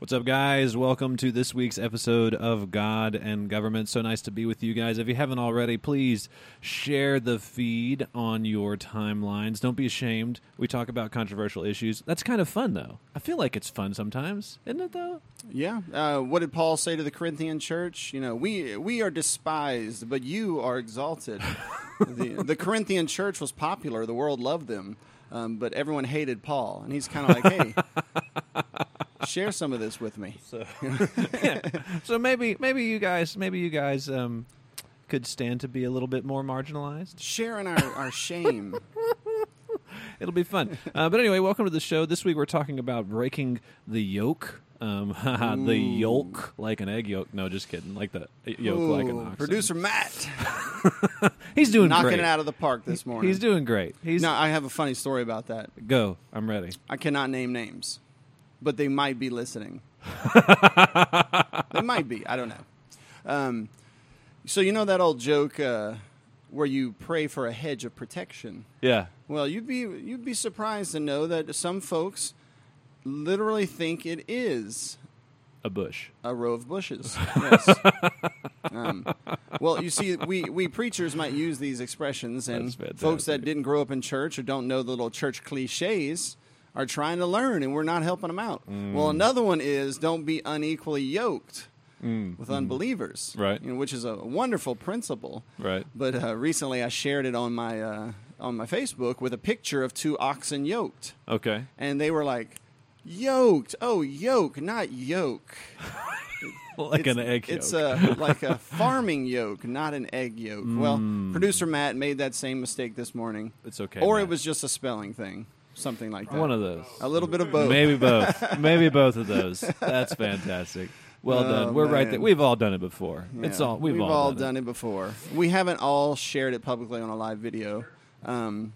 What's up, guys? Welcome to this week's episode of God and Government. So nice to be with you guys. If you haven't already, please share the feed on your timelines. Don't be ashamed. We talk about controversial issues. That's kind of fun, though. I feel like it's fun sometimes, isn't it, though? Yeah. Uh, what did Paul say to the Corinthian church? You know, we we are despised, but you are exalted. the, the Corinthian church was popular; the world loved them, um, but everyone hated Paul, and he's kind of like, hey. Share some of this with me. So, yeah. so maybe maybe you guys maybe you guys um, could stand to be a little bit more marginalized. Sharing our, our shame. It'll be fun. Uh, but anyway, welcome to the show. This week we're talking about breaking the yoke. Um, the yolk like an egg yolk. No, just kidding. Like the yoke Ooh, like an oxen. Producer Matt He's doing knocking great. it out of the park this morning. He's doing great. He's now, I have a funny story about that. go. I'm ready. I cannot name names, but they might be listening. they might be. I don't know. Um, so you know that old joke uh, where you pray for a hedge of protection. Yeah. Well, you'd be you'd be surprised to know that some folks literally think it is A bush. a row of bushes. Yes. um, well, you see, we, we preachers might use these expressions, and folks that didn't grow up in church or don't know the little church cliches are trying to learn, and we're not helping them out. Mm. Well, another one is don't be unequally yoked with unbelievers, Mm. Right. You know, which is a wonderful principle. Right. But uh, recently, I shared it on my uh, on my Facebook with a picture of two oxen yoked Okay. and they were like, "Yoked? Oh, yoke, not yoke. Like it's, an egg yolk. It's a like a farming yoke, not an egg yolk." Well, producer Matt made that same mistake this morning, it's okay. or Matt. it was just a spelling thing, something like that. one of those. a little bit of both. Maybe both. Maybe both of those. That's fantastic. Well Oh, done. We're right there. We've all done it before. Yeah, It's all we've, all, done, done it. before. We haven't all shared it publicly on a live video, um,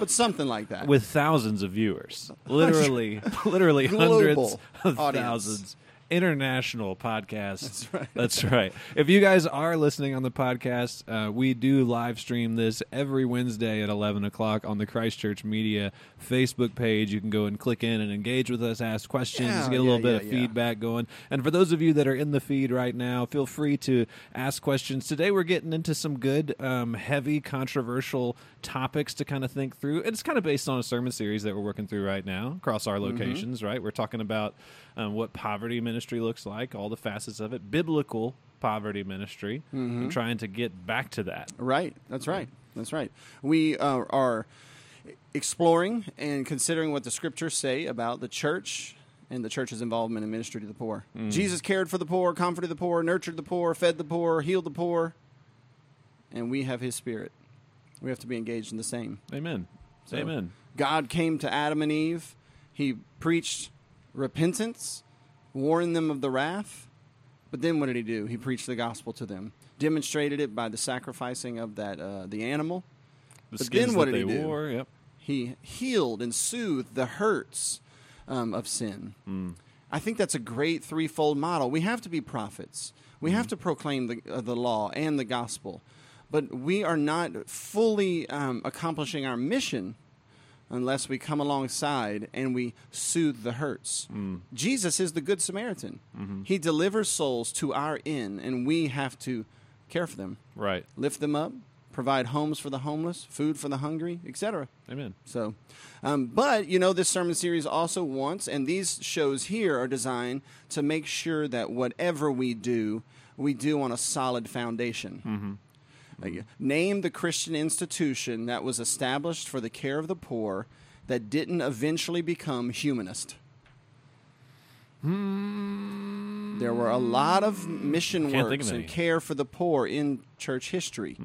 but something like that. with thousands of viewers. Literally, literally hundreds of audience. thousands. International podcast. That's right. That's right. If you guys are listening on the podcast, uh, we do live stream this every Wednesday at 11 o'clock on the Christchurch Media Facebook page. You can go and click in and engage with us, ask questions, Yeah, get a little bit yeah, of yeah. feedback going. And for those of you that are in the feed right now, feel free to ask questions. Today we're getting into some good, um, heavy, controversial topics to kind of think through. And it's kind of based on a sermon series that we're working through right now across our Mm-hmm. locations, right? We're talking about um, what poverty ministry looks like, all the facets of it, biblical poverty ministry. Mm-hmm. I'm trying to get back to that. Right. That's right. That's right. We uh, are exploring and considering what the scriptures say about the church and the church's involvement in ministry to the poor. Jesus cared for the poor, comforted the poor, nurtured the poor, fed the poor, healed the poor, and we have his spirit. We have to be engaged in the same. Amen. So, Amen. God came to Adam and Eve. He preached repentance, warned them of the wrath. But then what did he do? He preached the gospel to them, demonstrated it by the sacrificing of that uh, the animal. The But then what did he do? wore. Yep. He healed and soothed the hurts um, of sin. I think that's a great threefold model. We have to be prophets. We have to proclaim the, uh, the law and the gospel, but we are not fully um, accomplishing our mission unless we come alongside and we soothe the hurts. Mm. Jesus is the Good Samaritan. Mm-hmm. He delivers souls to our inn, and we have to care for them, Right. lift them up, provide homes for the homeless, food for the hungry, etc. Amen. So, um, but you know, this sermon series also wants, and these shows here are designed to make sure that whatever we do, we do on a solid foundation. Mm-hmm. Name the Christian institution that was established for the care of the poor that didn't eventually become humanist. There were a lot of mission works of and care for the poor in church history.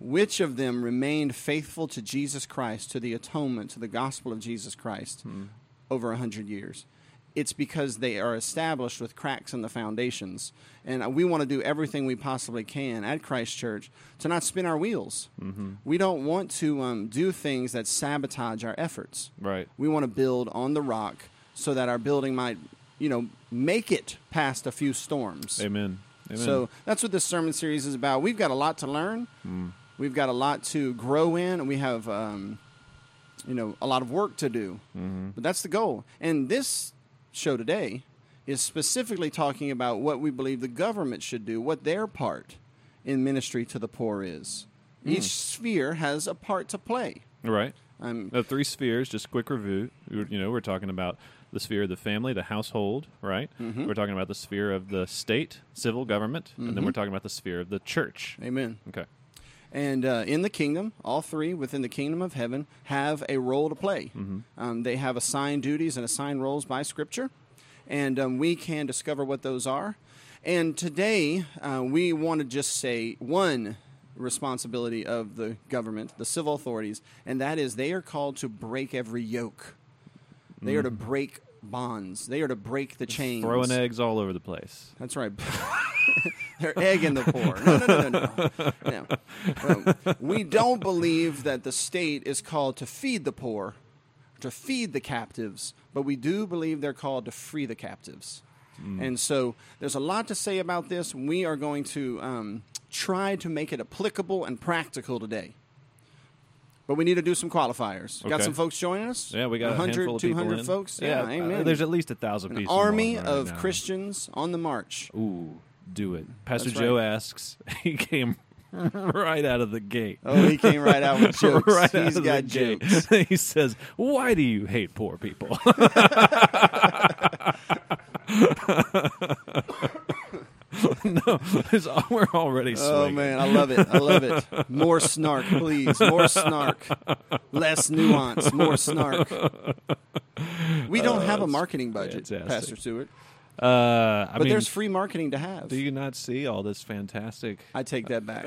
Which of them remained faithful to Jesus Christ, to the atonement, to the gospel of Jesus Christ over a hundred years? It's because they are established with cracks in the foundations. And uh, we want to do everything we possibly can at Christ Church to not spin our wheels. We don't want to um, do things that sabotage our efforts. Right. We want to build on the rock so that our building might, you know, make it past a few storms. Amen. Amen. So that's what this sermon series is about. We've got a lot to learn. We've got a lot to grow in, and we have, um, you know, a lot of work to do. But that's the goal. And this show today is specifically talking about what we believe the government should do, what their part in ministry to the poor is. Each sphere has a part to play. Right. Um, The three spheres, just quick review. You know, we're talking about the sphere of the family, the household, right? Mm-hmm. We're talking about the sphere of the state, civil government, and then we're talking about the sphere of the church. amen. Okay. And uh, in the kingdom, all three within the kingdom of heaven have a role to play. Um, they have assigned duties and assigned roles by Scripture, and um, we can discover what those are. And today, uh, we want to just say one responsibility of the government, the civil authorities, and that is they are called to break every yoke. They are to break bonds. They are to break the chains. Throwing eggs all over the place. That's right. They're egging the poor. No, no, no, no, no. no. We don't believe that the state is called to feed the poor, to feed the captives, but we do believe they're called to free the captives. And so there's a lot to say about this. We are going to um, try to make it applicable and practical today. But we need to do some qualifiers. Got some folks joining us? Yeah, we got a 100, handful of people 200 in. folks. Yeah, Yeah, amen. uh, there's at least a thousand An people. army of now. Christians on the march. Ooh, do it. Pastor That's Joe right. asks. He came right out of the gate. Oh, he came right out with jokes. right He's got jokes. he says, "Why do you hate poor people?" no, we're already Oh man, I love it. I love it. More snark, please. More snark. Less nuance. More snark. We don't have a uh, marketing budget, fantastic. Pastor Stewart. Uh, I But mean, there's free marketing to have. do you not see all this fantastic? I take that back.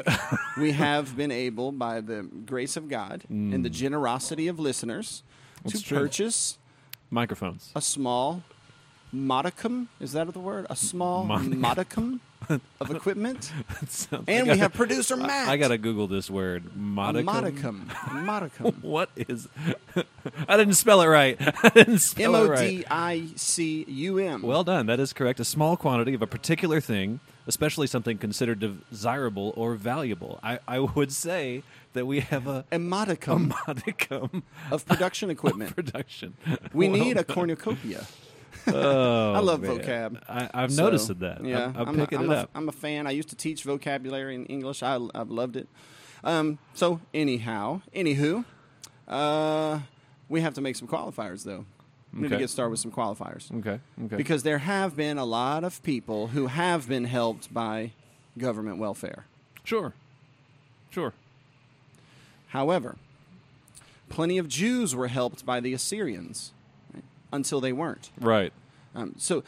we have been able, by the grace of God and the generosity of listeners, Mm. That's to true. purchase Microphones. a small modicum. Is that the word? A small modicum of equipment. And like we I- have producer Matt. I gotta Google this word. Modicum. modicum. Modicum. What is? I didn't spell it right. I didn't spell M it right. D I C U M. Well done. That is correct. A small quantity of a particular thing, especially something considered desirable or valuable. I, I would say that we have a, a a modicum modicum of production equipment. production. We Well need a cornucopia. Oh, I love man. vocab. I, I've So, noticed that. Yeah, I'm, I'm a- picking I'm it a- up. I'm a fan. I used to teach vocabulary in English. I, I've loved it. Um, so anyhow, anywho, uh, we have to make some qualifiers though. We need to get started with some qualifiers okay. Okay. because there have been a lot of people who have been helped by government welfare. sure. Sure. However, plenty of Jews were helped by the Assyrians until they weren't. Right. Um, so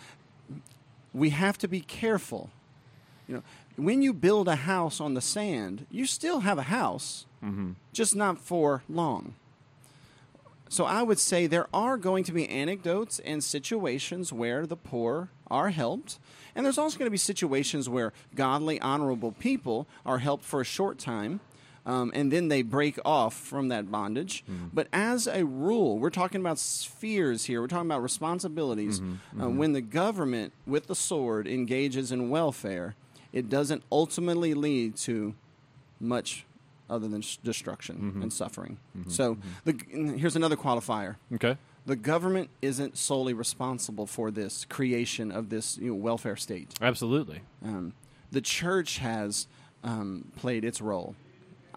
we have to be careful. You know, when you build a house on the sand, you still have a house, just not for long. So I would say there are going to be anecdotes and situations where the poor are helped, and there's also going to be situations where godly, honorable people are helped for a short time. Um, and then they break off from that bondage. But as a rule, we're talking about spheres here. We're talking about responsibilities. Uh, when the government, with the sword, engages in welfare, it doesn't ultimately lead to much other than s- destruction and suffering. So the, here's another qualifier Okay. the government isn't solely responsible for this creation of this you know, welfare state. Absolutely. Um, the church has um, played its role.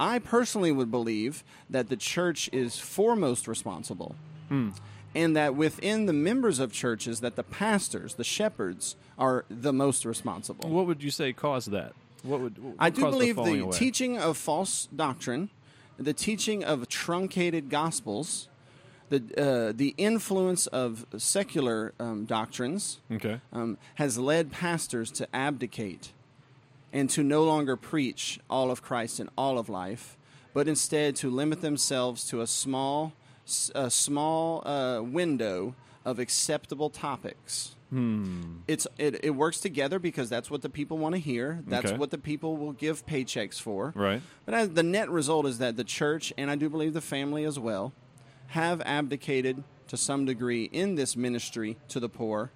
I personally would believe that the church is foremost responsible, and that within the members of churches, that the pastors, the shepherds, are the most responsible. What would you say caused that? What would what I do believe falling the teaching of false doctrine, the teaching of truncated gospels, the uh, the influence of secular um, doctrines Okay. um, has led pastors to abdicate and to no longer preach all of Christ and all of life, but instead to limit themselves to a small a small uh, window of acceptable topics. It's it, it works together because that's what the people want to hear. That's Okay. what the people will give paychecks for. Right. But as the net result is that the church, and I do believe the family as well, have abdicated to some degree in this ministry to the poor,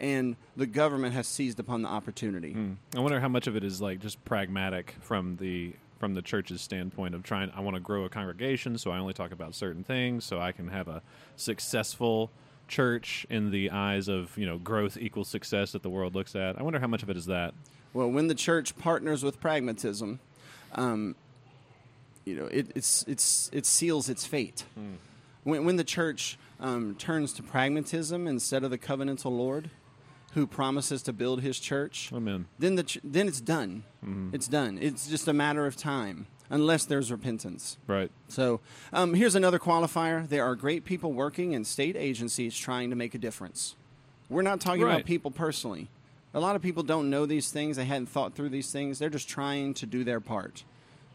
and the government has seized upon the opportunity. I wonder how much of it is like just pragmatic from the from the church's standpoint of trying. I want to grow a congregation, so I only talk about certain things, so I can have a successful church in the eyes of you know growth equals success that the world looks at? I wonder how much of it is that. Well, when the church partners with pragmatism, um, you know, it, it's it's it seals its fate. When, when the church um, turns to pragmatism instead of the covenantal Lord, who promises to build His church, Amen. then the ch- then it's done. It's done. It's just a matter of time, unless there's repentance. Right. So um, here's another qualifier: there are great people working in state agencies trying to make a difference. We're not talking Right. about people personally. A lot of people don't know these things; they hadn't thought through these things. They're just trying to do their part.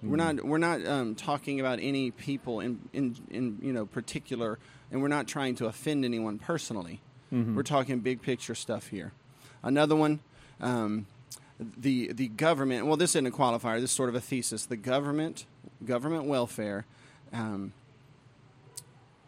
We're not we're not um, talking about any people in, in in you know particular, and we're not trying to offend anyone personally. We're talking big picture stuff here. Another one, um, the the government. Well, this isn't a qualifier. This is sort of a thesis. The government government welfare um,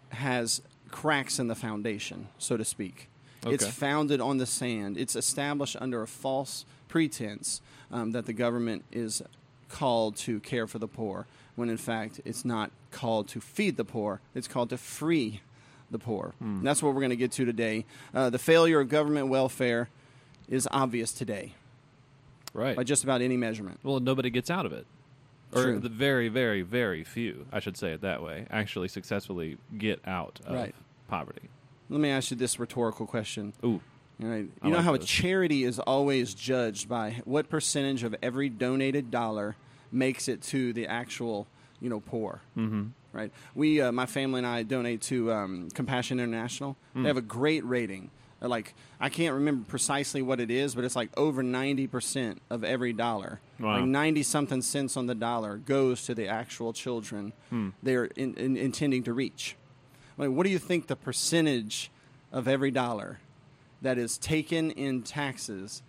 has cracks in the foundation, so to speak. It's founded on the sand. It's established under a false pretense um, that the government is called to care for the poor, when in fact it's not called to feed the poor. It's called to free the poor. And that's what we're going to get to today. Uh, the failure of government welfare is obvious today Right. by just about any measurement. well, nobody gets out of it. Or True. the very, very, very few, I should say it that way, actually successfully get out of Right. poverty. Let me ask you this rhetorical question. Ooh. All right. I You know like how a charity is always judged by what percentage of every donated dollar makes it to the actual, you know, poor. Mm-hmm. Right. We, uh, my family and I, donate to um, Compassion International. Hmm. They have a great rating. Uh, Like I can't remember precisely what it is, but it's like over ninety percent of every dollar, Wow. like ninety something cents on the dollar, goes to the actual children Hmm. they're in, in, intending to reach. Like, what do you think the percentage of every dollar that is taken in taxes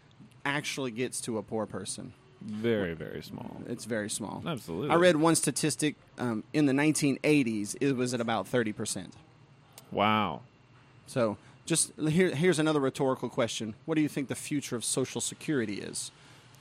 actually gets to a poor person? Very, very small. It's very small. Absolutely. I read one statistic um, in the 1980s, it was at about 30%. Wow. So, just here, here's another rhetorical question What do you think the future of Social Security is?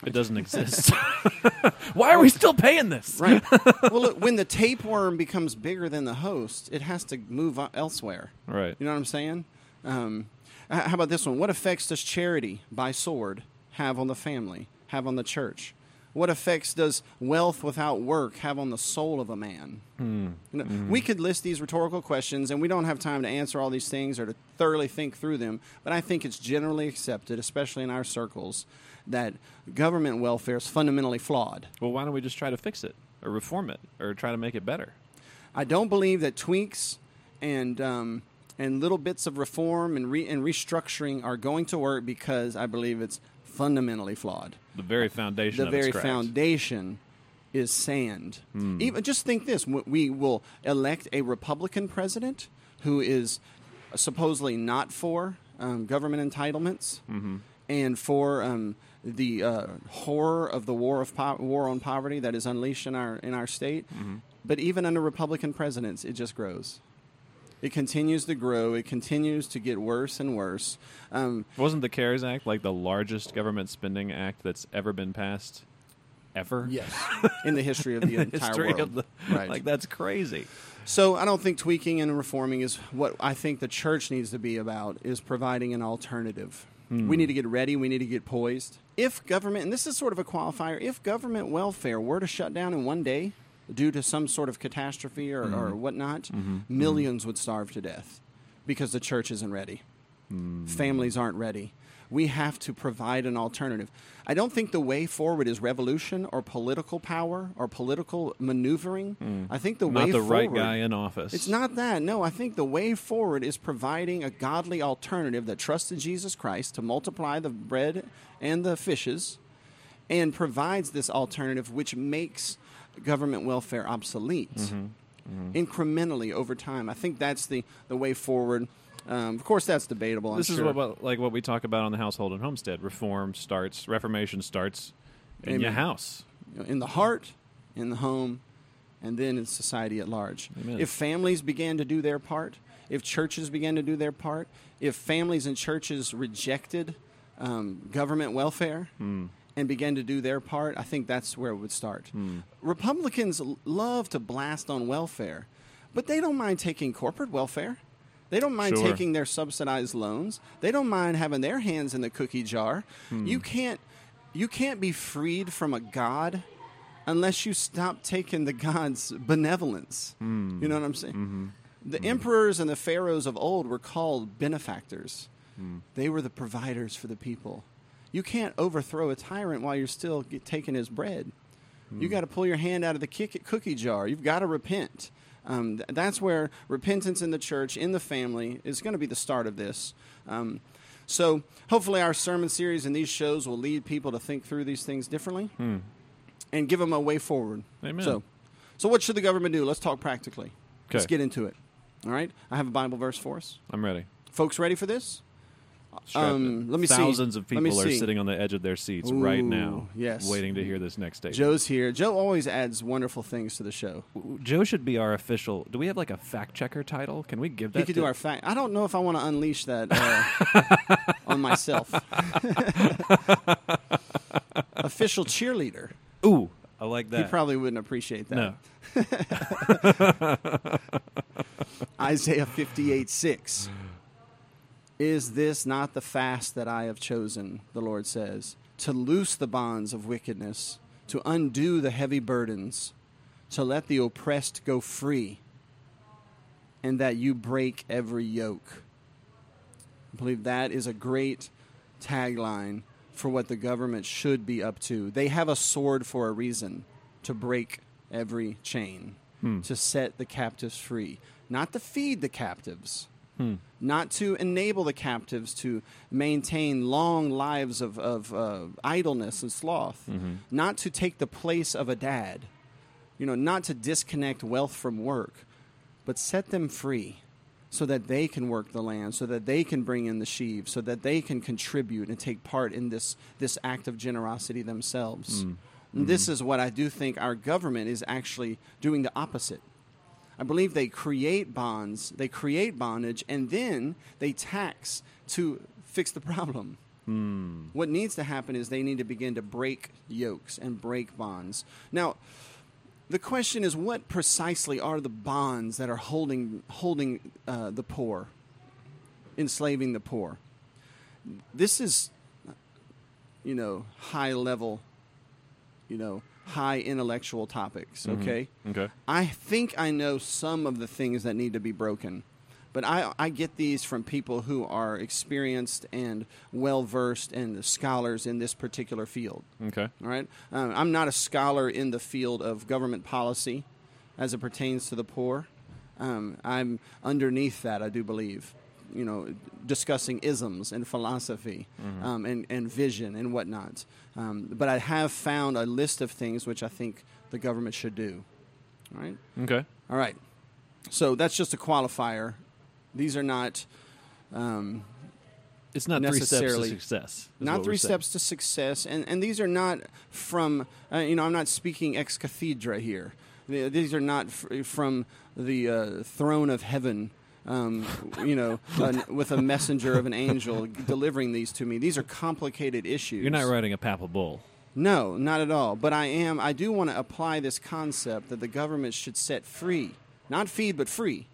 It doesn't exist. Why are we still paying this? Right. well, look, when the tapeworm becomes bigger than the host, it has to move elsewhere. Right. You know what I'm saying? Um, how about this one? What effects does charity by sword have on the family, have on the church? What effects does wealth without work have on the soul of a man? You know, We could list these rhetorical questions, and we don't have time to answer all these things or to thoroughly think through them. But I think it's generally accepted, especially in our circles, that government welfare is fundamentally flawed. Well, why don't we just try to fix it or reform it or try to make it better? I don't believe that tweaks and um, and little bits of reform and, re- and restructuring are going to work because I believe it's fundamentally flawed. The very foundation The very foundation is sand. Hmm. Even just think this: we will elect a Republican president who is supposedly not for um, government entitlements Mm-hmm. and for um, the uh, horror of the war of po- war on poverty that is unleashed in our in our state. Mm-hmm. But even under Republican presidents, it just grows. It continues to grow. It continues to get worse and worse. Um, Wasn't the CARES Act like the largest government spending act that's ever been passed? Ever? yes, in the history of the entire History world. of the, Right. Like that's crazy. So I don't think tweaking and reforming is what I think the church needs to be about is providing an alternative. We need to get ready, we need to get poised. If government and this is sort of a qualifier, if government welfare were to shut down in one day due to some sort of catastrophe or, or mm-hmm. whatnot, mm-hmm. Mm-hmm. millions would starve to death because the church isn't ready. Mm. Families aren't ready. We have to provide an alternative. I don't think the way forward is revolution or political power or political maneuvering. Mm. I think the way Not way the right guy in office. it's not that. No, I think the way forward is providing a godly alternative that trusts in Jesus Christ to multiply the bread and the fishes and provides this alternative which makes government welfare obsolete incrementally over time. I think that's the, the way forward. Um, of course, that's debatable. I'm This is sure. what about, like what we talk about on the household and homestead. Reform starts, reformation starts in your house. in the heart, in the home, and then in society at large. Amen. If families began to do their part, if churches began to do their part, if families and churches rejected um, government welfare Hmm. And began to do their part, I think that's where it would start. Republicans love to blast on welfare, but they don't mind taking corporate welfare. They don't mind Sure. taking their subsidized loans. They don't mind having their hands in the cookie jar. Hmm. You can't you can't be freed from a god unless you stop taking the god's benevolence. Hmm. You know what I'm saying? Mm-hmm. The emperors and the pharaohs of old were called benefactors. Hmm. They were the providers for the people. You can't overthrow a tyrant while you're still taking his bread. Hmm. You got to pull your hand out of the kick- cookie jar. You've got to repent. Um, th- that's where repentance in the church, in the family, is going to be the start of this. Um, so, hopefully, our sermon series and these shows will lead people to think through these things differently and give them a way forward. Hmm. Amen. So, so what should the government do? Let's talk practically. Let's get into it. All right. I have a Bible verse for us. I'm ready. Folks, ready for this? Um, let me see. Thousands of Let me people are see. sitting on the edge of their seats right now, yes. waiting to hear this next statement. Joe's here. Joe always adds wonderful things to the show. Joe should be our official. Do we have like a fact checker title? Can we give that? He could to, do our fact. I don't know if I want to unleash that uh, on myself. Official cheerleader. Ooh, I like that. He probably wouldn't appreciate that. no. Isaiah 58 6. Is this not the fast that I have chosen, the Lord says, to loose the bonds of wickedness, to undo the heavy burdens, to let the oppressed go free, and that you break every yoke? I believe that is a great tagline for what the government should be up to. They have a sword for a reason to break every chain, hmm. to set the captives free, not to feed the captives, Hmm. not to enable the captives to maintain long lives of, of uh, idleness and sloth, mm-hmm. not to take the place of a dad, you know, not to disconnect wealth from work, but set them free so that they can work the land, so that they can bring in the sheaves, so that they can contribute and take part in this, this act of generosity themselves. Hmm. And This mm-hmm. is what I do think our government is actually doing the opposite. I believe they create bonds, they create bondage, and then they tax to fix the problem. What needs to happen is they need to begin to break yokes and break bonds. Now, the question is, what precisely are the bonds that are holding holding uh, the poor, enslaving the poor? This is, you know, high level, you know, high intellectual topics. Okay, Okay. I think I know some of the things that need to be broken, but I, I get these from people who are experienced and well versed and scholars in this particular field. Okay. All right, um, I'm not a scholar in the field of government policy as it pertains to the poor. Um, I'm underneath that, I do believe. You know, discussing isms and philosophy um, and, and vision and whatnot. Um, but I have found a list of things which I think the government should do. All right. Okay. All right. So that's just a qualifier. These are not um, It's not three steps to Necessarily. success. not three steps to success, and and these are not from uh, you know I'm not speaking ex cathedra here. These are not f- from the uh, throne of heaven. Um, you know, uh, with a messenger of an angel delivering these to me. These are complicated issues. You're not writing a papal bull. No, not at all. But I am. I do want to apply this concept that the government should set free, not feed, but free.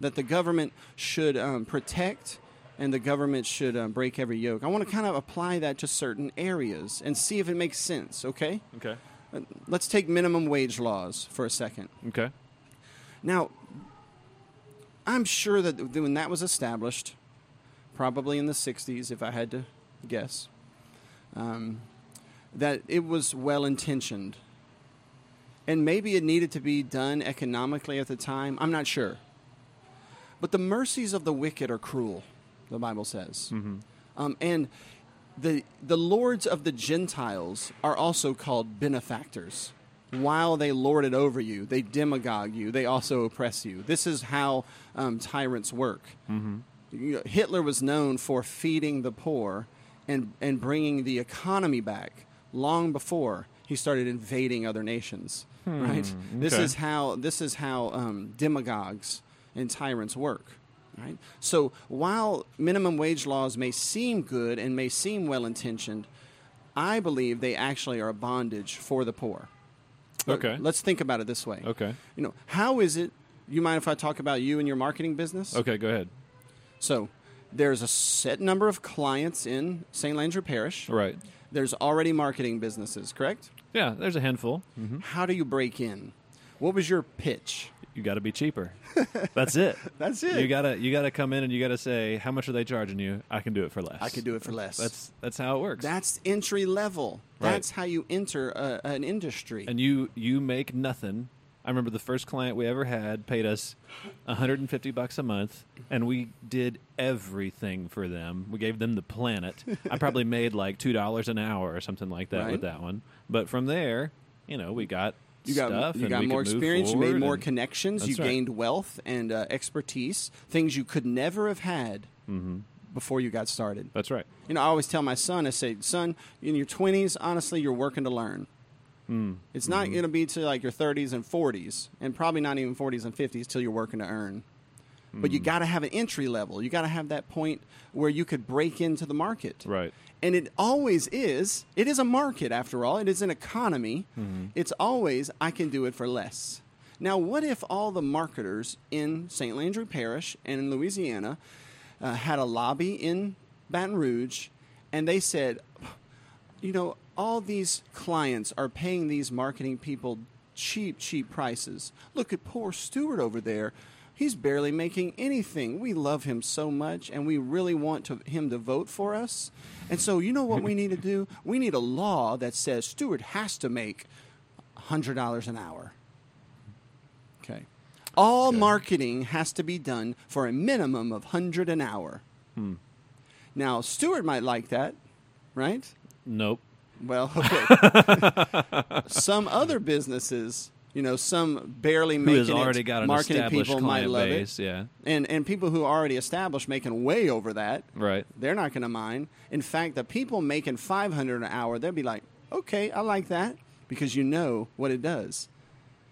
That the government should um, protect, and the government should um, break every yoke. I want to kind of apply that to certain areas and see if it makes sense. Okay. Okay. Uh, Let's take minimum wage laws for a second. Okay. Now, I'm sure that when that was established, probably in the 60s, if I had to guess, um, that it was well intentioned. And maybe it needed to be done economically at the time. I'm not sure. But the mercies of the wicked are cruel, the Bible says. Um, and the, the lords of the Gentiles are also called benefactors. While they lord it over you, they demagogue you, they also oppress you. This is how um, tyrants work. You know, Hitler was known for feeding the poor and, and bringing the economy back long before he started invading other nations. Right? This is how this is how um, demagogues and tyrants work. Right? So while minimum wage laws may seem good and may seem well intentioned, I believe they actually are a bondage for the poor. Okay. Let's think about it this way. Okay. You know, how is it? You mind if I talk about you and your marketing business? Okay. Go ahead. So there's a set number of clients in St. Landry Parish. Right. There's already marketing businesses, correct? Yeah, there's a handful. hmm How do you break in? What was your pitch? You got to be cheaper. That's it. That's it. You gotta you gotta come in and you gotta say how much are they charging you? I can do it for less. I could do it for less. That's that's how it works. That's entry level. Right. That's how you enter a, an industry. and you you make nothing. I remember the first client we ever had paid us 150 bucks a month, and we did everything for them. We gave them the planet. I probably made like two dollars an hour or something like that Right. with that one. But from there, you know, we got you got stuff. you got more experience. You made more connections. You right. gained wealth and uh, expertise, things you could never have had Mhm. before you got started. That's right. You know, I always tell my son, I say, son, in your 20s, honestly, you're working to learn. Mm. It's not going to be to like your 30s and 40s, and probably not even 40s and 50s till you're working to earn. But Mm. you got to have an entry level. You got to have that point where you could break into the market. Right. And it always is. It is a market, after all. It is an economy. It's always, I can do it for less. Now, what if all the marketers in St. Landry Parish and in Louisiana uh, had a lobby in Baton Rouge and they said, you know, all these clients are paying these marketing people cheap, cheap prices. Look at poor Stewart over there. He's barely making anything. We love him so much, and we really want to, him to vote for us. And so, you know what we need to do? We need a law that says Stewart has to make $100 an hour. Okay. All marketing has to be done for a minimum of 100 an hour. Hmm. Now, Stewart might like that, right? Nope. Well, okay. some other businesses, you know, some barely Who making has it, got an marketing people might love base? it, Yeah. and and people who are already established making way over that, Right. they're not going to mind. In fact, the people making five hundred an hour, they'll be like, okay, I like that because you know what it does.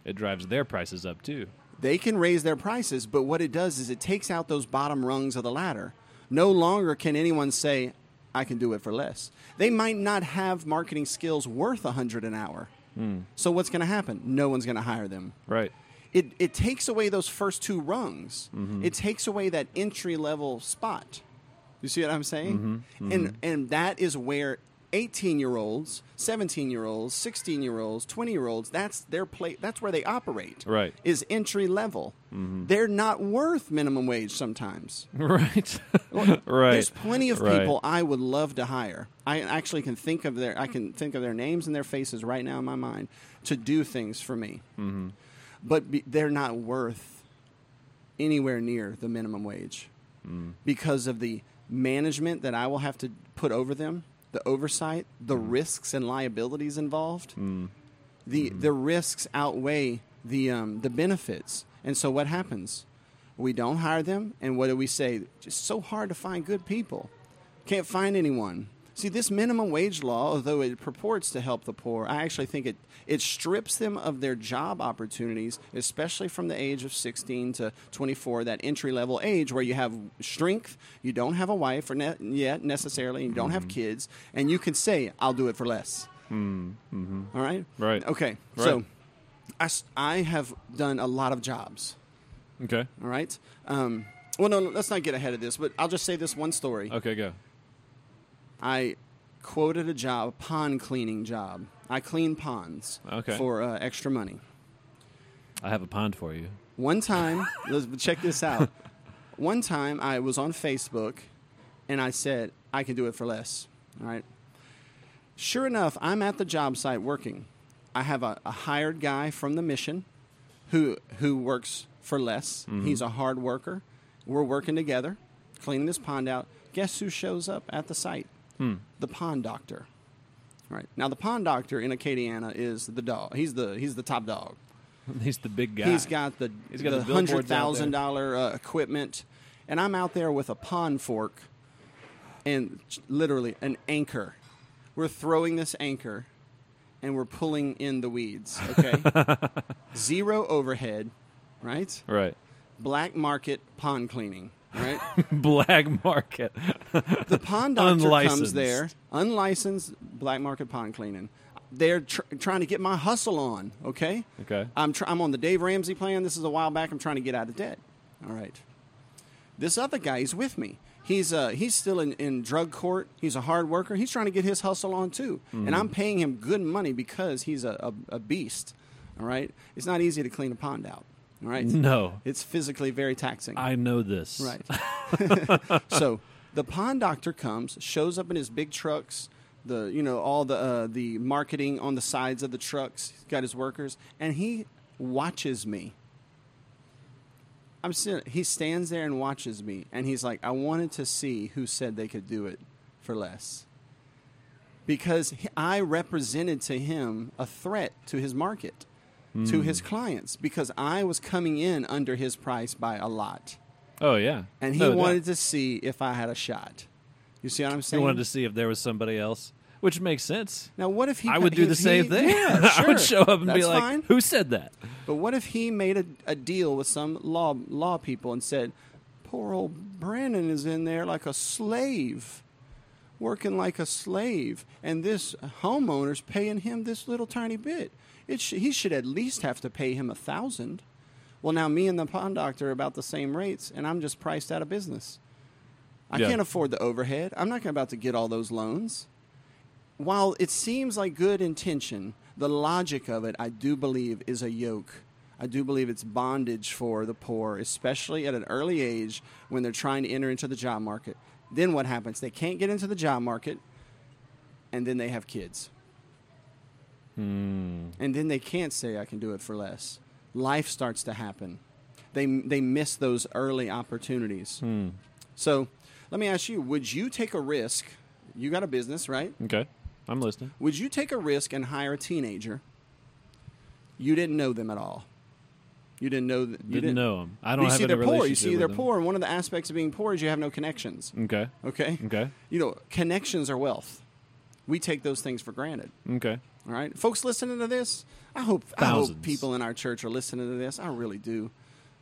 It drives their prices up too. They can raise their prices, but what it does is it takes out those bottom rungs of the ladder. No longer can anyone say, I can do it for less. They might not have marketing skills worth a hundred an hour. Hmm. So what's going to happen? No one's going to hire them. Right. It, it takes away those first two rungs. Mm-hmm. It takes away that entry level spot. You see what I'm saying? Mm-hmm. And mm-hmm. and that is where 18 year olds, 17 year olds, 16 year olds, 20 year olds, that's their play that's where they operate. Right. Is entry level. They're not worth minimum wage sometimes. Right. right. There's plenty of Right. people I would love to hire. I actually can think of their I can think of their names and their faces right now in my mind to do things for me. Mm-hmm. But be, they're not worth anywhere near the minimum wage Mm. because of the management that I will have to put over them, the oversight, the risks and liabilities involved. Mm. The the risks outweigh the um, the benefits, and so what happens? We don't hire them, and what do we say? It's so hard to find good people. Can't find anyone. See, this minimum wage law, although it purports to help the poor, I actually think it, it strips them of their job opportunities, especially from the age of 16 to 24, that entry level age where you have strength, you don't have a wife or ne- yet necessarily, you don't have kids, and you can say, I'll do it for less. Mm-hmm. All right? Right. Okay. Right. So I have done a lot of jobs. Okay. All right. Um, well, no, let's not get ahead of this, but I'll just say this one story. Okay. Go. I quoted a job, a pond cleaning job. I clean ponds Okay. for uh, extra money. I have a pond for you. One time, let's check this out. One time, I was on Facebook, and I said I can do it for less. All right. Sure enough, I'm at the job site working. I have a, a hired guy from the mission, who who works for less. He's a hard worker. We're working together, cleaning this pond out. Guess who shows up at the site? Hmm. The pond doctor. Right Now the pond doctor in Acadiana is the dog. He's the he's the top dog. He's the big guy. He's got the, He's got the out hundred thousand dollar uh, equipment, and I'm out there with a pond fork and literally an anchor. We're throwing this anchor, and we're pulling in the weeds. Okay, zero overhead, right? right. Black market pond cleaning, right? Black market. The pond doctor comes there, unlicensed black market pond cleaning. They're tr- trying to get my hustle on. Okay. okay. I'm, tr- I'm on the Dave Ramsey plan. This is a while back. I'm trying to get out of debt. All right. This other guy, he's with me. He's uh, he's still in, in drug court. He's a hard worker. He's trying to get his hustle on too, and I'm paying him good money because he's a, a, a beast. All right, it's not easy to clean a pond out. All right, No, it's physically very taxing. I know this. Right. so the pond doctor comes, shows up in his big trucks, the you know all the uh, the marketing on the sides of the trucks. He's got his workers, and he watches me. I'm sitting, he stands there and watches me, and he's like, "I wanted to see who said they could do it for less." Because I represented to him a threat to his market, to his clients, because I was coming in under his price by a lot Oh yeah. and he No wanted to see if I had a shot. You see what I'm saying? He wanted to see if there was somebody else, which makes sense. now, what if he? I would do the same he- thing. Yeah, I would show up and be like, fine. "Who said that?" But what if he made a, a deal with some law law people and said, "Poor old Brandon is in there like a slave, working like a slave, and this homeowner's paying him this little tiny bit. It sh- he should at least have to pay him a thousand. Well, now me and the pond doctor are about the same rates, and I'm just priced out of business. I Yeah. can't afford the overhead. I'm not about to get all those loans. While it seems like good intention, the logic of it, I do believe, is a yoke. I do believe it's bondage for the poor, especially at an early age when they're trying to enter into the job market. Then what happens? They can't get into the job market, and then they have kids. Hmm. And then they can't say, I can do it for less. Life starts to happen. They, they miss those early opportunities. Hmm. So let me ask you would you take a risk? You got a business, right? Okay, I'm listening. Would you take a risk and hire a teenager? You didn't know them at all. You didn't know that. You Didn't, know him. I don't you see, they're poor. You see, they're them. poor, and one of the aspects of being poor is you have no connections. Okay. Okay. Okay. You know, connections are wealth. We take those things for granted. Okay. All right, folks, listening to this, I hope I hope people in our church are listening to this. I really do.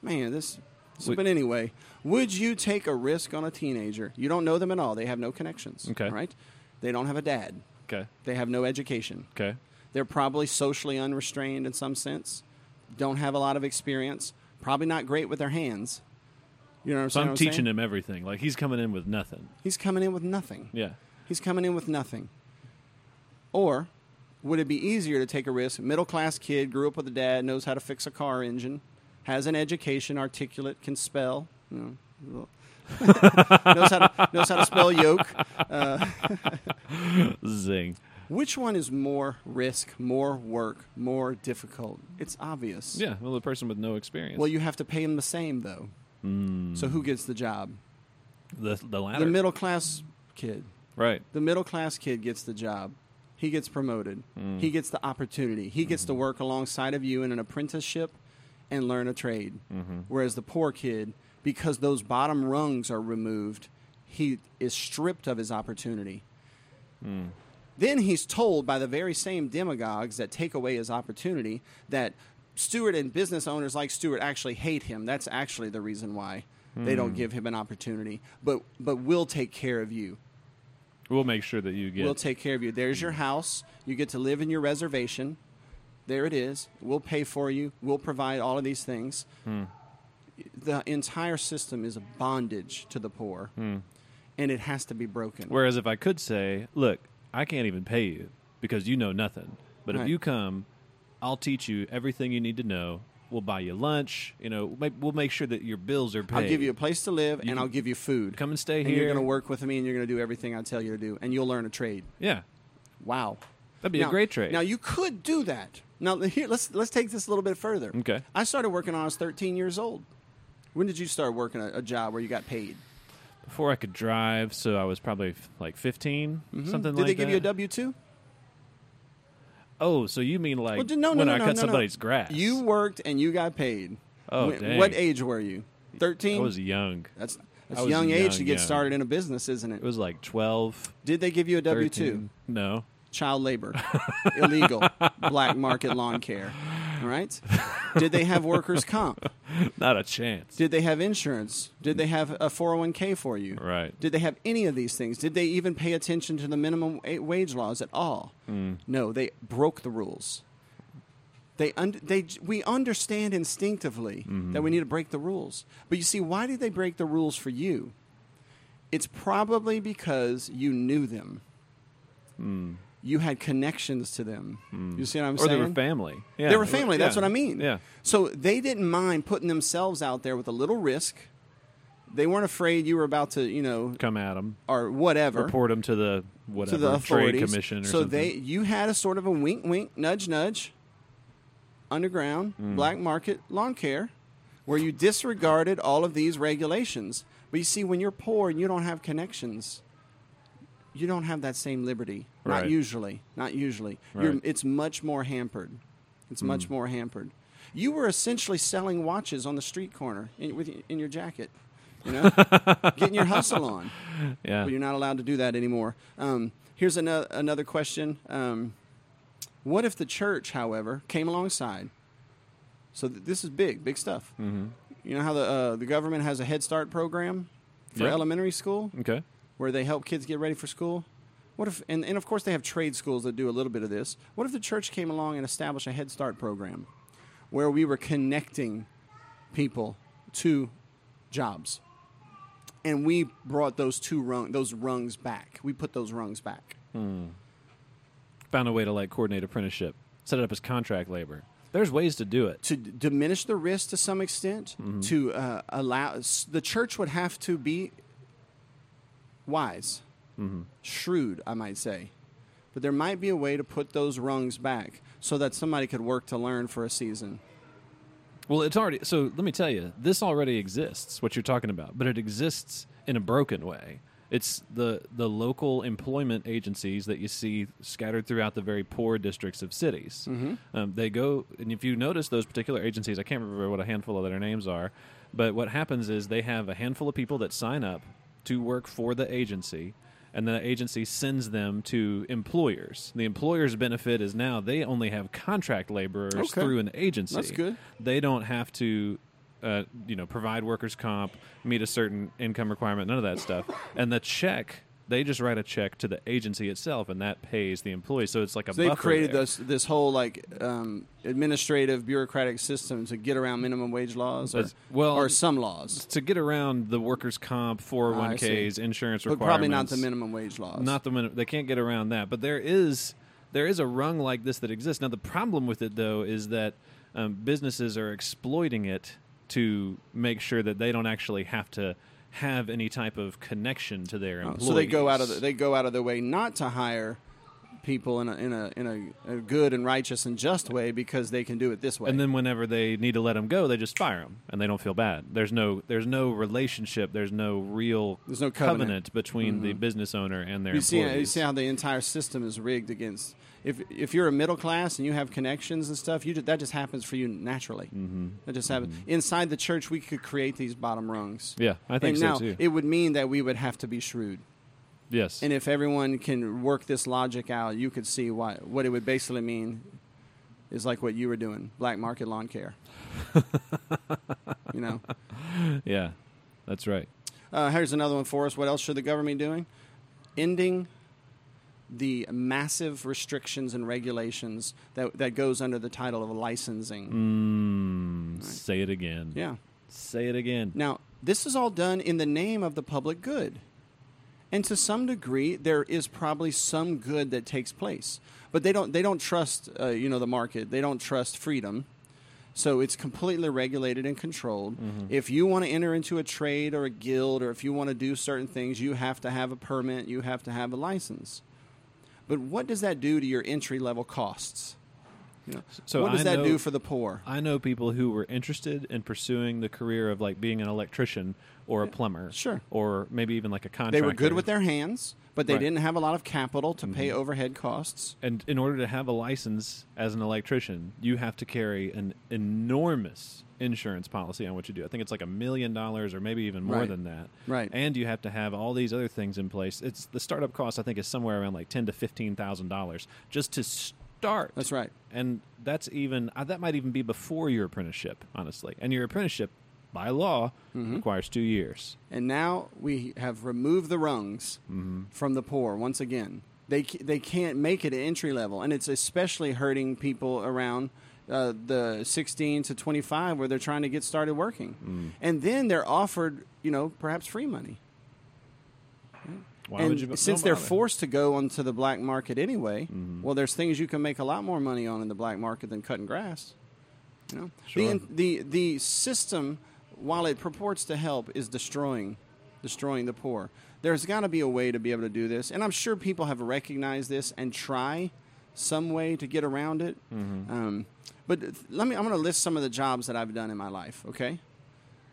Man, this. So, We- but anyway, would you take a risk on a teenager? You don't know them at all. They have no connections. Okay. Right? They don't have a dad. Okay. They have no education. Okay. They're probably socially unrestrained in some sense. Don't have a lot of experience. Probably not great with their hands. You know what I'm So saying? I'm teaching him everything. Like he's coming in with nothing. He's coming in with nothing. Yeah. He's coming in with nothing. Or would it be easier to take a risk? Middle class kid, grew up with a dad, knows how to fix a car engine, has an education, articulate, can spell. You know, knows how to knows how to spell yoke. Uh, Zing. which one is more risk, more work, more difficult? It's obvious. Yeah. Well, the person with no experience. Well, you have to pay him the same though. Mm, So who gets the job? the the latter. The middle class kid. right. The middle class kid gets the job. He gets promoted. Mm. He gets the opportunity. He gets to mm-hmm. work alongside of you in an apprenticeship and learn a trade. Mm-hmm. Whereas the poor kid, because those bottom rungs are removed, he is stripped of his opportunity. Mm. Then he's told by the very same demagogues that take away his opportunity that Stewart and business owners like Stewart actually hate him. That's actually the reason why they don't mm. give him an opportunity. But but we'll take care of you. We'll make sure that you get. We'll take care of you. There's your house. You get to live in your reservation. There it is. We'll pay for you. We'll provide all of these things. Hmm. The entire system is a bondage to the poor, hmm. and it has to be broken. Whereas if I could say, look, I can't even pay you because you know nothing. But if you come, I'll teach you everything you need to know. We'll buy you lunch. You know, make, we'll make sure that your bills are paid. I'll give you a place to live, You and I'll give you food. come and stay and here. you're going to work with me, and you're going to do everything I tell you to do, and you'll learn a trade. Yeah, Wow, that'd be now, a great trade. Now you could do that. Now here, let's let's take this a little bit further. Okay. I started working when I was 13 years old. When did you start working a, a job where you got paid? Before I could drive, so I was probably f- like 15, Mhm. something Did like that. Did they give you a W two? Oh, so you mean like Well, no, no, when no, I cut somebody's grass? You worked and you got paid. Oh, When- dang. What age were you? Thirteen. I was young. that's that's was young age young, to get young. started in a business, isn't it? It was like 12, Did they give you a W two? No. Child labor, illegal, black market lawn care. All right. Did they have workers' comp? Not a chance. Did they have insurance? Did they have a 401k for you? right. Did they have any of these things? Did they even pay attention to the minimum wage laws at all? Mm. No, they broke the rules. They, un- they we understand instinctively that we need to break the rules. But you see, why did they break the rules for you? It's probably because you knew them. You had connections to them. You see what I'm or saying? they were family. Yeah. They were family. That's Yeah. what I mean. Yeah. So they didn't mind putting themselves out there with a little risk. They weren't afraid you were about to, you know, Come at them. or whatever Report them to the whatever to the trade commission or so something. they, you had a sort of a wink, wink, nudge, nudge, underground Mm. black market lawn care, where you disregarded all of these regulations. But you see, when you're poor and you don't have connections, you don't have that same liberty. Not usually. Not usually. Right. Mm. it's much more hampered. It's much more hampered. You were essentially selling watches on the street corner in, with, in your jacket. You know, getting your hustle on. yeah. But you're not allowed to do that anymore. Um, here's another another question. Um, what if the church, however, came alongside? So th- this is big, big stuff. mm-hmm. You know how the uh, the government has a Head Start program for Yeah. elementary school Okay. Where they help kids get ready for school. What if and, and of course they have trade schools that do a little bit of this. What if the church came along and established a Head Start program where we were connecting people to jobs? And we brought those two rung, those rungs back. We put those rungs back. Found a way to like coordinate apprenticeship. Set it up as contract labor. There's ways to do it. to d- diminish the risk to some extent, Mm-hmm. to uh, allow s- the church would have to be wise, Mm-hmm. shrewd, I might say. But there might be a way to put those rungs back so that somebody could work to learn for a season. Well, it's already so. Let me tell you, this already exists. What you're talking about, but it exists in a broken way. It's the the local employment agencies that you see scattered throughout the very poor districts of cities. Um, they go, and if you notice those particular agencies, I can't remember what a handful of their names are, but what happens is they have a handful of people that sign up to work for the agency. And the agency sends them to employers. The employer's benefit is now they only have contract laborers Okay. through an agency. That's good. They don't have to, uh, you know, provide workers' comp, meet a certain income requirement, none of that stuff. And the check, they just write a check to the agency itself, and that pays the employee. So it's like a So they've created there. this this whole like um, administrative bureaucratic system to get around minimum wage laws or, well, or some laws, to get around the workers' comp, four hundred one ks, insurance requirements. but probably not the minimum wage laws. Not the minimum. They can't get around that. But there is there is a rung like this that exists. Now the problem with it though is that um, businesses are exploiting it to make sure that they don't actually have to have any type of connection to their Oh, employees. so they go out of the, they go out of their way not to hire people in a in a in a, a good and righteous and just way because they can do it this way. and then whenever they need to let them go, they just fire them, and they don't feel bad. There's no there's no relationship. There's no real There's no covenant. Mm-hmm. between the business owner and their you see, employees. you see how the entire system is rigged against. If if you're a middle class and you have connections and stuff, you ju- that just happens for you naturally. Mm-hmm. That just happens. Inside the church, we could create these bottom rungs. yeah, I think and so now too. it would mean that we would have to be shrewd. Yes, And if everyone can work this logic out, you could see why what it would basically mean is like what you were doing, black market lawn care. you know. yeah, that's right. Uh, here's another one for us. What else should the government be doing? Ending the massive restrictions and regulations that that goes under the title of licensing. Mm, Say it again. Yeah. Say it again. Now, this is all done in the name of the public good. And to some degree, there is probably some good that takes place, but they don't. They don't trust, uh, you know, the market. They don't trust freedom, so it's completely regulated and controlled. If you want to enter into a trade or a guild, or if you want to do certain things, you have to have a permit. You have to have a license. But what does that do to your entry level costs? You know, So what does I that know- do for the poor? I know people who were interested in pursuing the career of like being an electrician or a plumber, Sure. or maybe even like a contractor. They were good with their hands, but they Right. didn't have a lot of capital to pay overhead costs. And in order to have a license as an electrician, you have to carry an enormous insurance policy on what you do. I think it's like a million dollars or maybe even more Right. than that. Right. And you have to have all these other things in place. It's the startup cost I think is somewhere around like ten to fifteen thousand dollars just to start. That's right. And that's even uh, that might even be before your apprenticeship, honestly. And your apprenticeship by law Mm-hmm. requires 2 years. And now we have removed the rungs Mm-hmm. from the poor once again. They they can't make it at entry level, and it's especially hurting people around uh, the 16 to 25 where they're trying to get started working. Mm. And then they're offered, you know, perhaps free money. Why and would you? since they're forced to go onto the black market anyway, Mm-hmm. well, there's things you can make a lot more money on in the black market than cutting grass. You know, Sure. the the the system, while it purports to help, is destroying destroying the poor. There's got to be a way to be able to do this, and I'm sure people have recognized this and try some way to get around it. Mm-hmm. Um, but let me. I'm going to list some of the jobs that I've done in my life. Okay,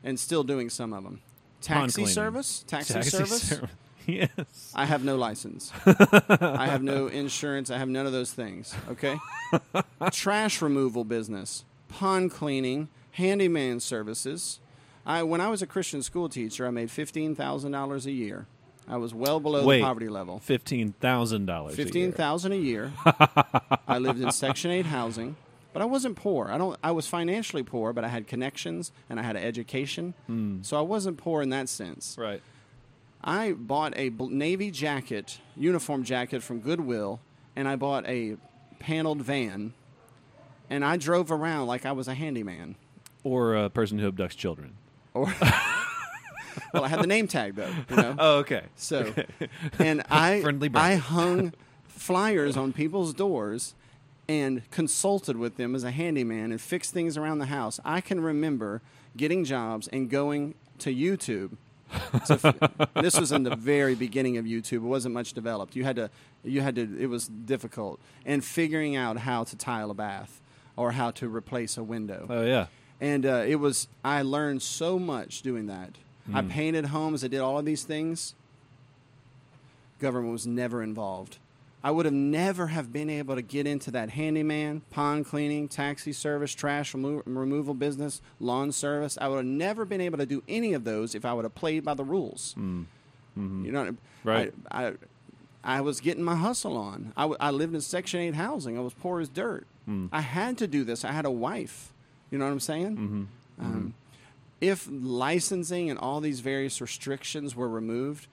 and still doing some of them. Taxi service, taxi, Taxi service. ser- yes. I have no license. I have no insurance. I have none of those things. Okay. Trash removal business, pond cleaning, handyman services. I when I was a Christian school teacher, I made fifteen thousand dollars a year. I was well below Wait. the poverty level. Fifteen thousand dollars. Fifteen thousand a year. I lived in Section Eight housing, but I wasn't poor. I don't. I was financially poor, but I had connections and I had an education, hmm. so I wasn't poor in that sense. Right. I bought a navy jacket, uniform jacket from Goodwill, and I bought a paneled van, and I drove around like I was a handyman. Or a person who abducts children. Or, well, I had the name tag though, you know. Oh, okay. So, and I Friendly I hung flyers on people's doors and consulted with them as a handyman and fixed things around the house. I can remember getting jobs and going to YouTube. f- this was in the very beginning of YouTube. It wasn't much developed. You had to, you had to. It was difficult, and figuring out how to tile a bath or how to replace a window Oh yeah. And uh, it was i learned so much doing that Hmm. i painted homes i did all of these things government was never involved i would have never have been able to get into that handyman pond cleaning taxi service trash remo- removal business lawn service i would have never been able to do any of those if i would have played by the rules you know Hmm. Right. I, I, I was getting my hustle on. I, w- I lived in Section 8 housing. I was poor as dirt. Hmm. I had to do this. I had a wife. You know what I'm saying? Mm-hmm. Um, if licensing and all these various restrictions were removed,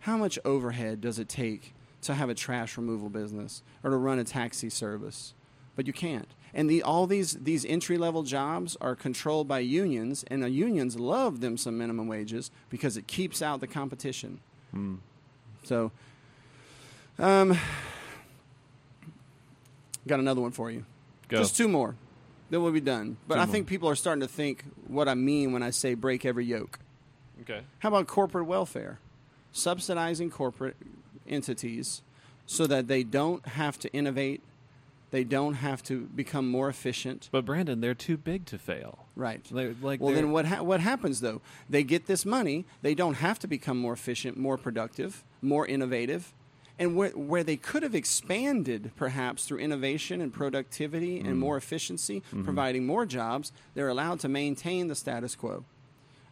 how much overhead does it take to have a trash removal business or to run a taxi service? But you can't. And the, all these, these entry level jobs are controlled by unions, and the unions love them some minimum wages because it keeps out the competition. Hmm. So, um, got another one for you. Go. Just two more. Then we'll be done. But I think people are starting to think what I mean when I say break every yoke. okay. How about corporate welfare? Subsidizing corporate entities so that they don't have to innovate, they don't have to become more efficient. But Brandon, they're too big to fail. Right. They're, like Well, they're- then what ha- what happens though? They get this money. They don't have to become more efficient, more productive, more innovative, and where where they could have expanded perhaps through innovation and productivity Mm. and more efficiency, Mm-hmm. providing more jobs, they're allowed to maintain the status quo.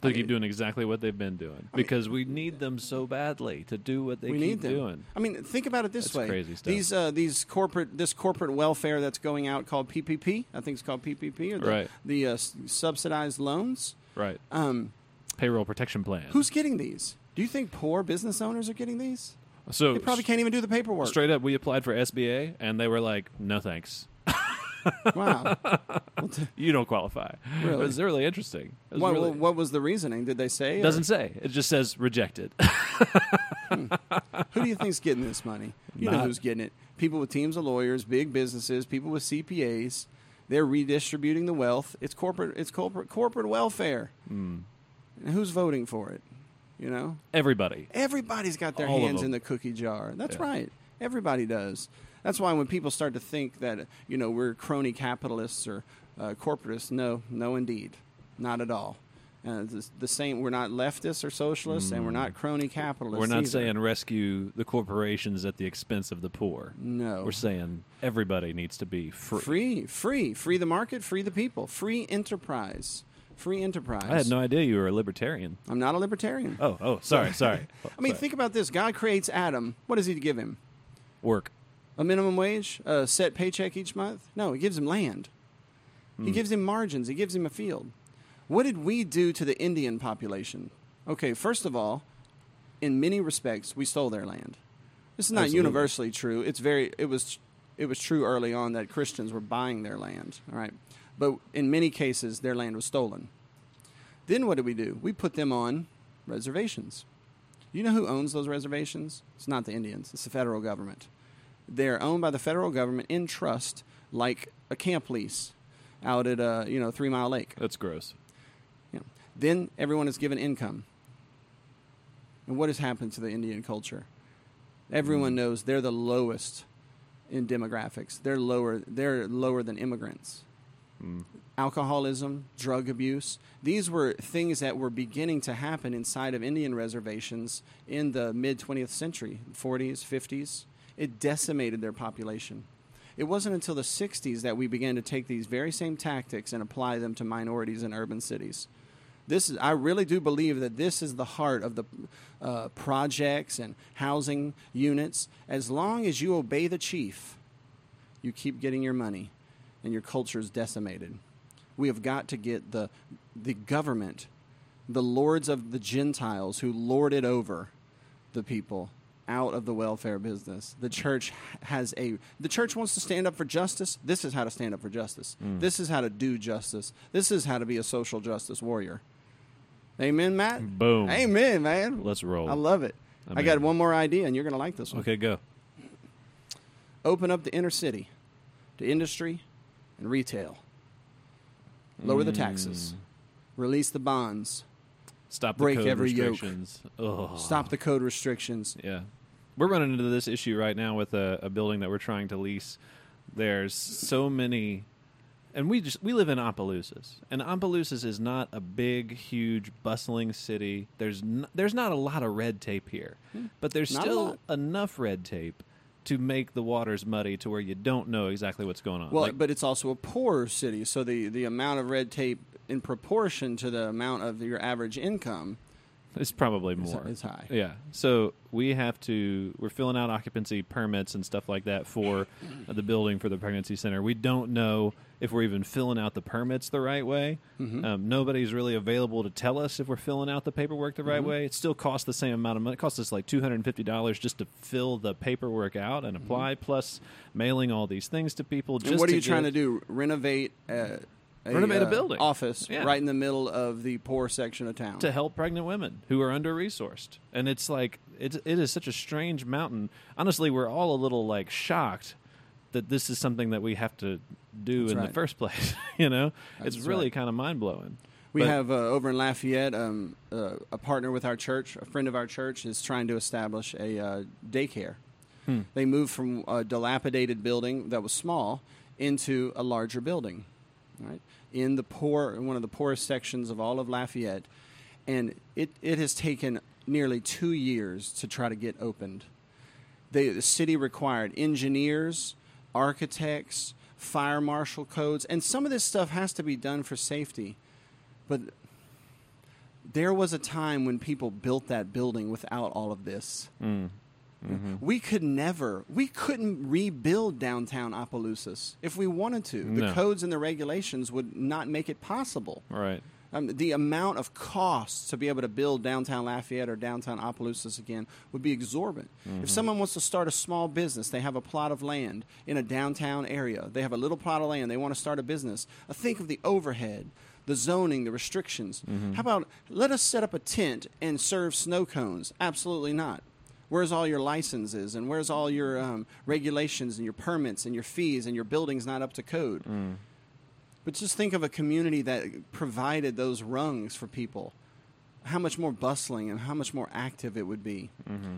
They keep doing exactly what they've been doing because we need them so badly to do what they we keep need them. doing. I mean, think about it this That's way: crazy stuff. these uh, these corporate this corporate welfare that's going out called PPP. I think it's called PPP or the, Right. the uh, subsidized loans. Right. Um, Payroll protection plan. who's getting these? Do you think poor business owners are getting these? So They probably can't even do the paperwork. straight up? We applied for SBA and they were like, "No thanks, Wow. you don't qualify." Really? It was really interesting. Was what, really- what, was the reasoning? Did they say? or- doesn't say. It just says rejected. Who do you think's getting this money? You know who's getting it. People with teams of lawyers, big businesses, people with CPAs. They're redistributing the wealth. It's corporate. It's corporate corporate welfare. Mm. And who's voting for it? You know, Everybody. everybody's got their All hands in the cookie jar. That's Yeah. right. Everybody does. That's why when people start to think that you know we're crony capitalists or uh, corporatists, no, no, indeed, not at all. Uh, the, the same. We're not leftists or socialists, and we're not crony capitalists. Mm. We're not either. saying rescue the corporations at the expense of the poor. no. We're saying everybody needs to be free. free, free, free the market, free the people, free enterprise, free enterprise. I had no idea you were a libertarian. I'm not a libertarian. Oh, oh, sorry, sorry. I mean, Sorry. think about this: God creates Adam. What does He give him? work. A minimum wage, a set paycheck each month? No, He gives him land. Hmm. He gives him margins. He gives him a field. What did we do to the Indian population? Okay, first of all, in many respects, we stole their land. This is not Absolutely. universally true. It's very. It was. it was true early on that Christians were buying their land, all right? But in many cases, their land was stolen. Then what did we do? We put them on reservations. You know who owns those reservations? It's not the Indians, it's the federal government. They're owned by the federal government in trust, like a camp lease out at a you know Three Mile Lake. That's gross. Yeah. Then everyone is given income. And what has happened to the Indian culture? Everyone hmm. knows they're the lowest in demographics. They're lower. They're lower than immigrants. Alcoholism, drug abuse. These were things that were beginning to happen inside of Indian reservations in the mid 20th century, 40s, 50s. It decimated their population. It wasn't until the 60s that we began to take these very same tactics and apply them to minorities in urban cities. This is, I really do believe that this is the heart of the uh, projects and housing units. As long as you obey the chief, you keep getting your money, and your culture is decimated. We have got to get the the government, the lords of the Gentiles who lord it over the people, out of the welfare business. The church has a the church wants to stand up for justice. This is how to stand up for justice. Mm. This is how to do justice. This is how to be a social justice warrior. Amen, Matt. Boom. Amen, man. Let's roll. I love it. I I, got one more idea, and you're going to like this one. Okay, go. Open up the inner city to industry and retail. Lower the taxes. Release the bonds. Stop the Break code every yoke. restrictions. Ugh. Stop the code restrictions. Yeah. We're running into this issue right now with a, a building that we're trying to lease. There's so many and we just we live in Opelousas. And Opelousas is not a big, huge, bustling city. There's n- there's not a lot of red tape here. But there's Hmm. Not still enough red tape to make the waters muddy to where you don't know exactly what's going on. Well, Like, but it's also a poor city, so the, the amount of red tape in proportion to the amount of your average income it's probably more. it's high. Yeah. So we have to, we're filling out occupancy permits and stuff like that for the building for the pregnancy center. We don't know if we're even filling out the permits the right way. Mhm. Um, nobody's really available to tell us if we're filling out the paperwork the right Mhm. way. It still costs the same amount of money. It costs us like $250 just to fill the paperwork out and apply, plus mailing all these things to people. Just Mm-hmm. and what are you trying to do? Renovate uh, a, Renovate a uh, building. office Yeah. right in the middle of the poor section of town. to help pregnant women who are under resourced. And it's like it's it is such a strange mountain. Honestly, we're all a little like shocked that this is something that we have to do That's in right. the first place. you know, it's That's really right. kind of mind blowing. We But- have uh, over in Lafayette um, uh, a partner with our church, a friend of our church, is trying to establish a uh, daycare. Hmm. They moved from a dilapidated building that was small into a larger building, right? In the poor, one of the poorest sections of all of Lafayette, and it it has taken nearly two years to try to get opened. They, the city required engineers, architects, fire marshal codes, and some of this stuff has to be done for safety. But there was a time when people built that building without all of this. Mm. Mhm. We could never, we couldn't rebuild downtown Opelousas if we wanted to. The No. codes and the regulations would not make it possible. Right. Um, the amount of costs to be able to build downtown Lafayette or downtown Opelousas again would be exorbitant. If someone wants to start a small business, they have a plot of land in a downtown area, they have a little plot of land, they want to start a business. Uh, think of the overhead, the zoning, the restrictions. How about let us set up a tent and serve snow cones? Absolutely not. Where's all your licenses and where's all your um, regulations and your permits and your fees and your building's not up to code? But just think of a community that provided those rungs for people. How much more bustling and how much more active it would be.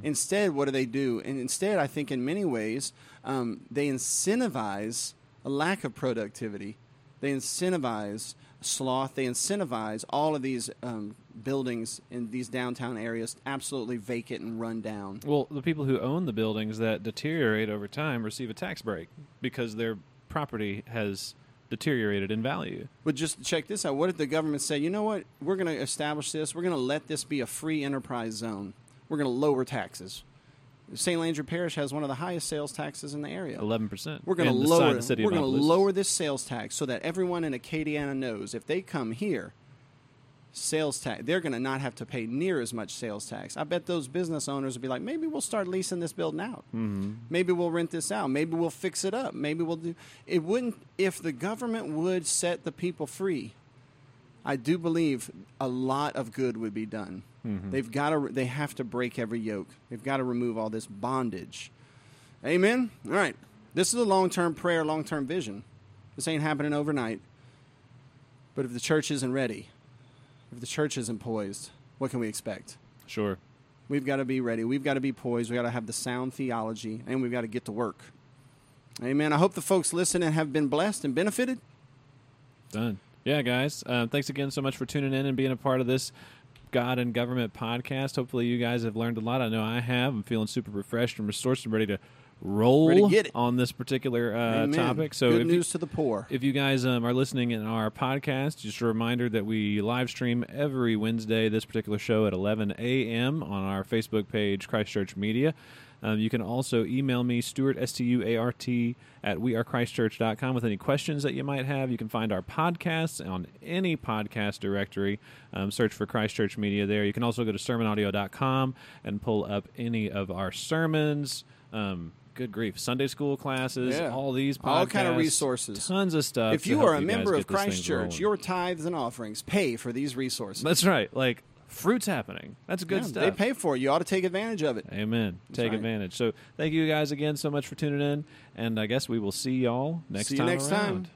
Instead, what do they do? And instead, I think in many ways, um, they incentivize a lack of productivity. They incentivize sloth. They incentivize all of these um, buildings in these downtown areas absolutely vacant and run down. Well, the people who own the buildings that deteriorate over time receive a tax break because their property has deteriorated in value. But just check this out. What if the government say, you know what? We're going to establish this. We're going to let this be a free enterprise zone. We're going to lower taxes. St. Landry Parish has one of the highest sales taxes in the area. Eleven percent. We're going to lower. We're going to lower this sales tax so that everyone in Acadiana knows if they come here, sales tax. They're going to not have to pay near as much sales tax. I bet those business owners will be like, maybe we'll start leasing this building out. Mm-hmm. Maybe we'll rent this out. Maybe we'll fix it up. Maybe we'll do. It wouldn't if the government would set the people free. I do believe a lot of good would be done. Mm-hmm. They've got to. They have to break every yoke. They've got to remove all this bondage. Amen. All right. This is a long-term prayer, long-term vision. This ain't happening overnight. But if the church isn't ready, if the church isn't poised, what can we expect? Sure. We've got to be ready. We've got to be poised. We've got to have the sound theology, and we've got to get to work. Amen. I hope the folks listening have been blessed and benefited. Done. Yeah, guys. Uh, thanks again so much for tuning in and being a part of this God and Government podcast. Hopefully, you guys have learned a lot. I know I have. I'm feeling super refreshed and restored and ready to roll on this particular uh, topic. So, good news you, to the poor. If you guys um, are listening in our podcast, just a reminder that we live stream every Wednesday this particular show at 11 a.m. on our Facebook page, Christchurch Media. Um, you can also email me, Stuart, S T U A R T, at wearechristchurch.com with any questions that you might have. You can find our podcasts on any podcast directory. Um, search for Christchurch Media there. You can also go to sermonaudio.com and pull up any of our sermons. Um, good grief. Sunday school classes yeah. all these podcasts, all kind of resources. tons of stuff if you are a member of christ church your tithes and offerings pay for these resources. That's right. Like fruit's happening. That's good yeah, stuff. they pay for it. You ought to take advantage of it. Amen. That's take right. advantage. So thank you guys again so much for tuning in and i guess we will see y'all next see time you next around. time